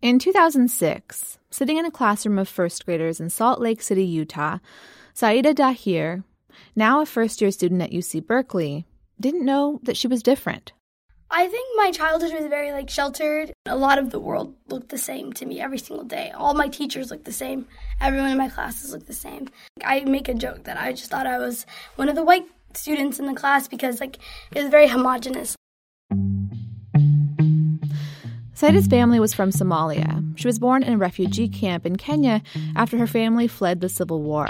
In 2006, sitting in a classroom of first graders in Salt Lake City, Utah, Saida Dahir, now a first year student at UC Berkeley, didn't know that she was different. I think my childhood was very like sheltered. A lot of the world looked the same to me every single day. All my teachers looked the same. Everyone in my classes looked the same. I make a joke that I just thought I was one of the white students in the class because like it was very homogenous. Saida's family was from Somalia. She was born in a refugee camp in Kenya after her family fled the civil war.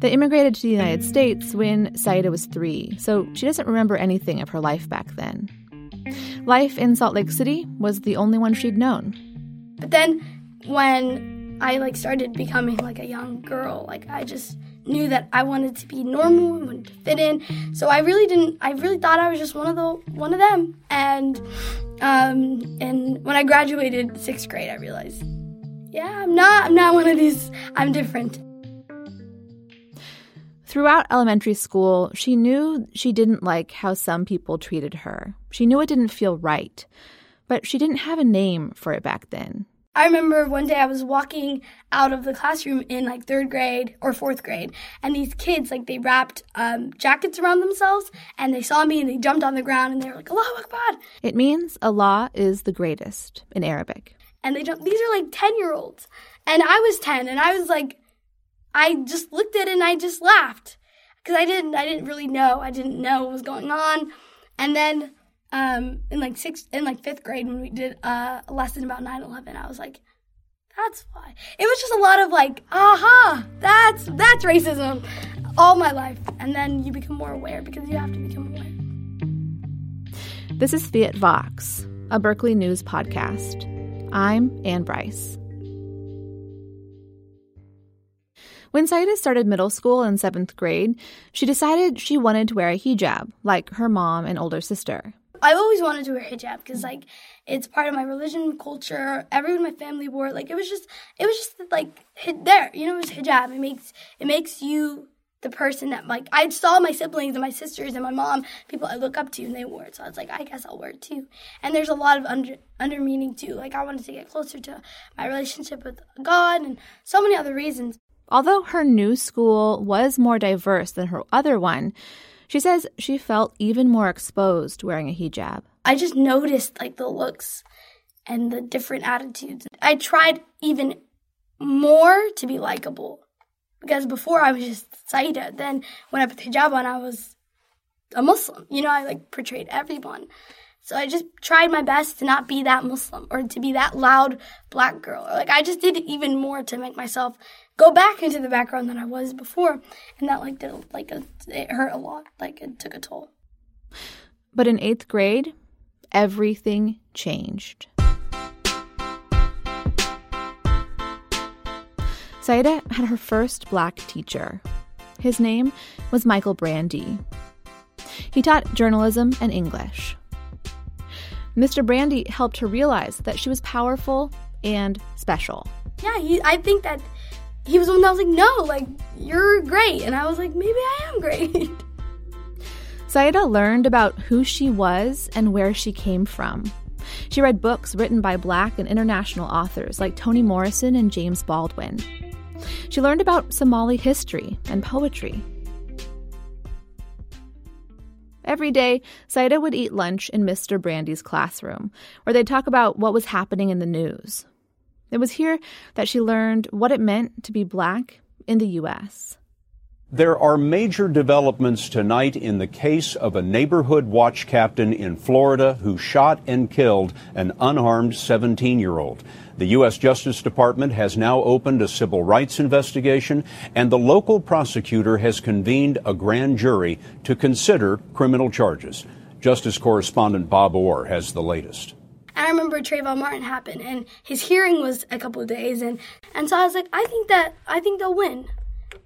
They immigrated to the United States when Saida was three, so she doesn't remember anything of her life back then. Life in Salt Lake City was the only one she'd known. But then when I like started becoming like a young girl, like I just knew that I wanted to be normal and wanted to fit in. So I really didn't. I really thought I was just one of the one of them. And um, and when I graduated sixth grade, I realized, yeah, I'm not. I'm not one of these. I'm different. Throughout elementary school, she knew she didn't like how some people treated her. She knew it didn't feel right, but she didn't have a name for it back then. I remember one day I was walking out of the classroom in like third grade or fourth grade, and these kids like they wrapped um, jackets around themselves, and they saw me and they jumped on the ground and they were like Allahu Akbar. It means Allah is the greatest in Arabic. And they jumped. These are like ten year olds, and I was ten, and I was like, I just looked at it and I just laughed because I didn't I didn't really know I didn't know what was going on, and then um, in like sixth, in like fifth grade when we did uh, a lesson about 9-11, I was like, that's why. It was just a lot of like, aha, that's that's racism all my life. And then you become more aware because you have to become aware. This is Fiat Vox, a Berkeley News podcast. I'm Anne Brice. When Saida started middle school in seventh grade, she decided she wanted to wear a hijab, like her mom and older sister. I've always wanted to wear hijab because like it's part of my religion, culture. Everyone in my family wore it. Like it was just, it was just like there, you know, it was hijab. It makes it makes you the person that like I saw my siblings and my sisters and my mom, people I look up to, and they wore it. So I was like, I guess I'll wear it too. And there's a lot of under under meaning too. Like I wanted to get closer to my relationship with God and so many other reasons. Although her new school was more diverse than her other one, she says she felt even more exposed wearing a hijab. I just noticed like the looks and the different attitudes. I tried even more to be likable because before I was just Saida. Then when I put the hijab on, I was a Muslim. You know, I like portrayed everyone. So I just tried my best to not be that Muslim or to be that loud black girl. Like I just did even more to make myself go back into the background than I was before, and that like did like a, it hurt a lot. Like it took a toll. But in eighth grade, everything changed. Saida had her first black teacher. His name was Michael Brandy. He taught journalism and English. Mr. Brandy helped her realize that she was powerful and special. Yeah, he, I think that he was the one that was like, no, like, you're great. And I was like, maybe I am great. Saida learned about who she was and where she came from. She read books written by black and international authors like Toni Morrison and James Baldwin. She learned about Somali history and poetry. Every day, Saida would eat lunch in Mr. Brandy's classroom, where they'd talk about what was happening in the news. It was here that she learned what it meant to be black in the U.S. There are major developments tonight in the case of a neighborhood watch captain in Florida who shot and killed an unarmed 17 year old. The U.S. Justice Department has now opened a civil rights investigation, and the local prosecutor has convened a grand jury to consider criminal charges. Justice correspondent Bob Orr has the latest. I remember Trayvon Martin happened, and his hearing was a couple of days, and and so I was like, I think that I think they'll win,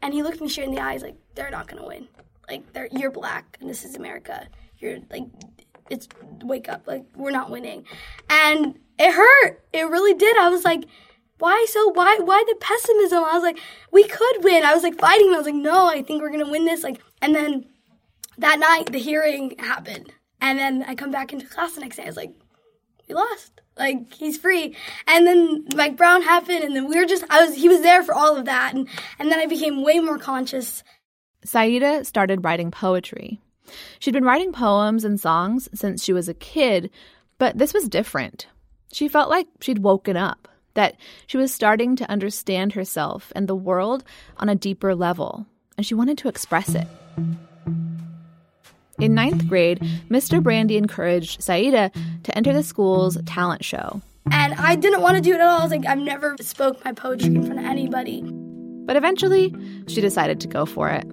and he looked me straight in the eyes, like they're not gonna win, like they're you're black, and this is America, you're like, it's wake up, like we're not winning, and it hurt, it really did. I was like. Why so? Why? Why the pessimism? I was like, we could win. I was like fighting. I was like, no, I think we're gonna win this. Like, and then that night the hearing happened, and then I come back into class the next day. I was like, we lost. Like he's free. And then Mike Brown happened and then we were just I was he was there for all of that and and then I became way more conscious. Saida started writing poetry. She'd been writing poems and songs since she was a kid, but this was different. She felt like she'd woken up, that she was starting to understand herself and the world on a deeper level, and she wanted to express it. In ninth grade, Mr. Brandy encouraged Saida to enter the school's talent show. And I didn't want to do it at all. I was like, I've never spoke my poetry in front of anybody. But eventually, she decided to go for it.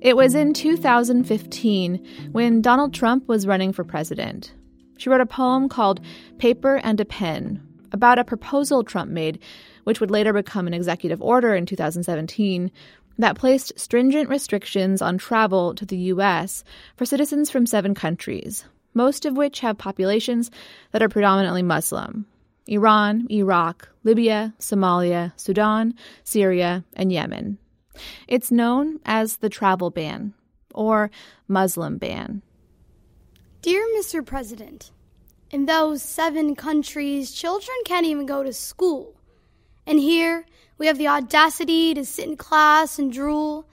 It was in 2015 when Donald Trump was running for president. She wrote a poem called Paper and a Pen about a proposal Trump made, which would later become an executive order in 2017, that placed stringent restrictions on travel to the U.S. for citizens from seven countries, most of which have populations that are predominantly Muslim Iran, Iraq, Libya, Somalia, Sudan, Syria, and Yemen. It's known as the travel ban or Muslim ban. Dear Mr. President, in those seven countries, children can't even go to school. And here, we have the audacity to sit in class and drool.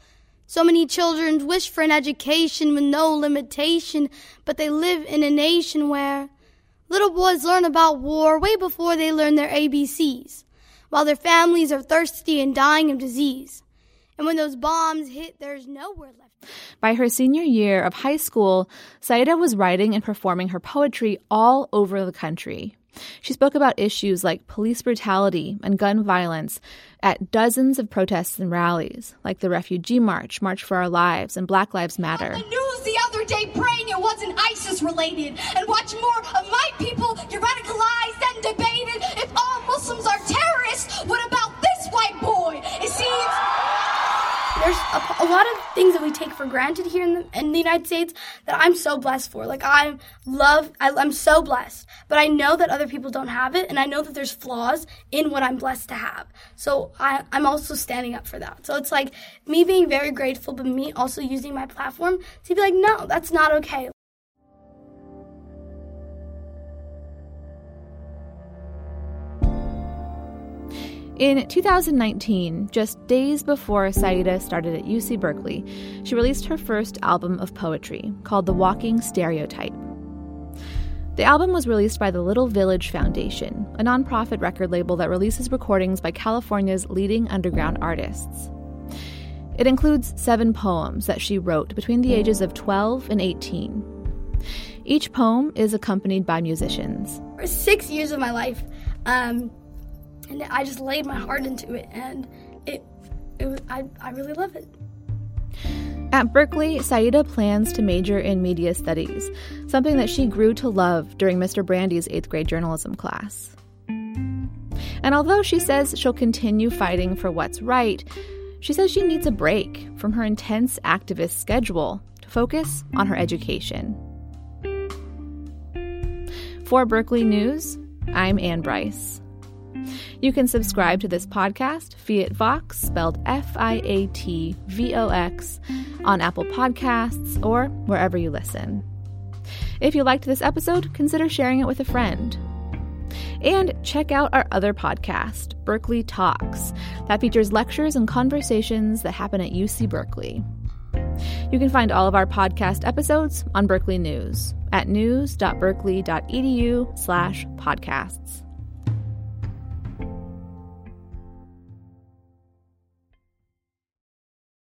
So many children wish for an education with no limitation, but they live in a nation where little boys learn about war way before they learn their ABCs, while their families are thirsty and dying of disease. And when those bombs hit, there's nowhere left. By her senior year of high school, Saida was writing and performing her poetry all over the country. She spoke about issues like police brutality and gun violence at dozens of protests and rallies, like the Refugee March, March for Our Lives, and Black Lives Matter. On the news the other day praying it wasn't ISIS related, and watch more of my people get radicalized and debated. If all Muslims are terrorists, what about this white boy? It seems there's a, a, lot of things that we take for granted here in the, in the United States that I'm so blessed for. Like I love, I, I'm so blessed, but I know that other people don't have it, and I know that there's flaws in what I'm blessed to have. So I, I'm also standing up for that. So it's like me being very grateful, but me also using my platform to be like, no, that's not okay. In 2019, just days before Saida started at UC Berkeley, she released her first album of poetry called The Walking Stereotype. The album was released by the Little Village Foundation, a nonprofit record label that releases recordings by California's leading underground artists. It includes seven poems that she wrote between the ages of 12 and 18. Each poem is accompanied by musicians. For six years of my life, um, and I just laid my heart into it, and it, it was, I, I really love it. At Berkeley, Saida plans to major in media studies, something that she grew to love during Mr. Brandy's eighth grade journalism class. And although she says she'll continue fighting for what's right, she says she needs a break from her intense activist schedule to focus on her education. For Berkeley News, I'm Anne Brice. You can subscribe to this podcast, Fiat Vox, spelled F I A T V O X, on Apple Podcasts or wherever you listen. If you liked this episode, consider sharing it with a friend. And check out our other podcast, Berkeley Talks, that features lectures and conversations that happen at UC Berkeley. You can find all of our podcast episodes on Berkeley News at news.berkeley.edu slash podcasts.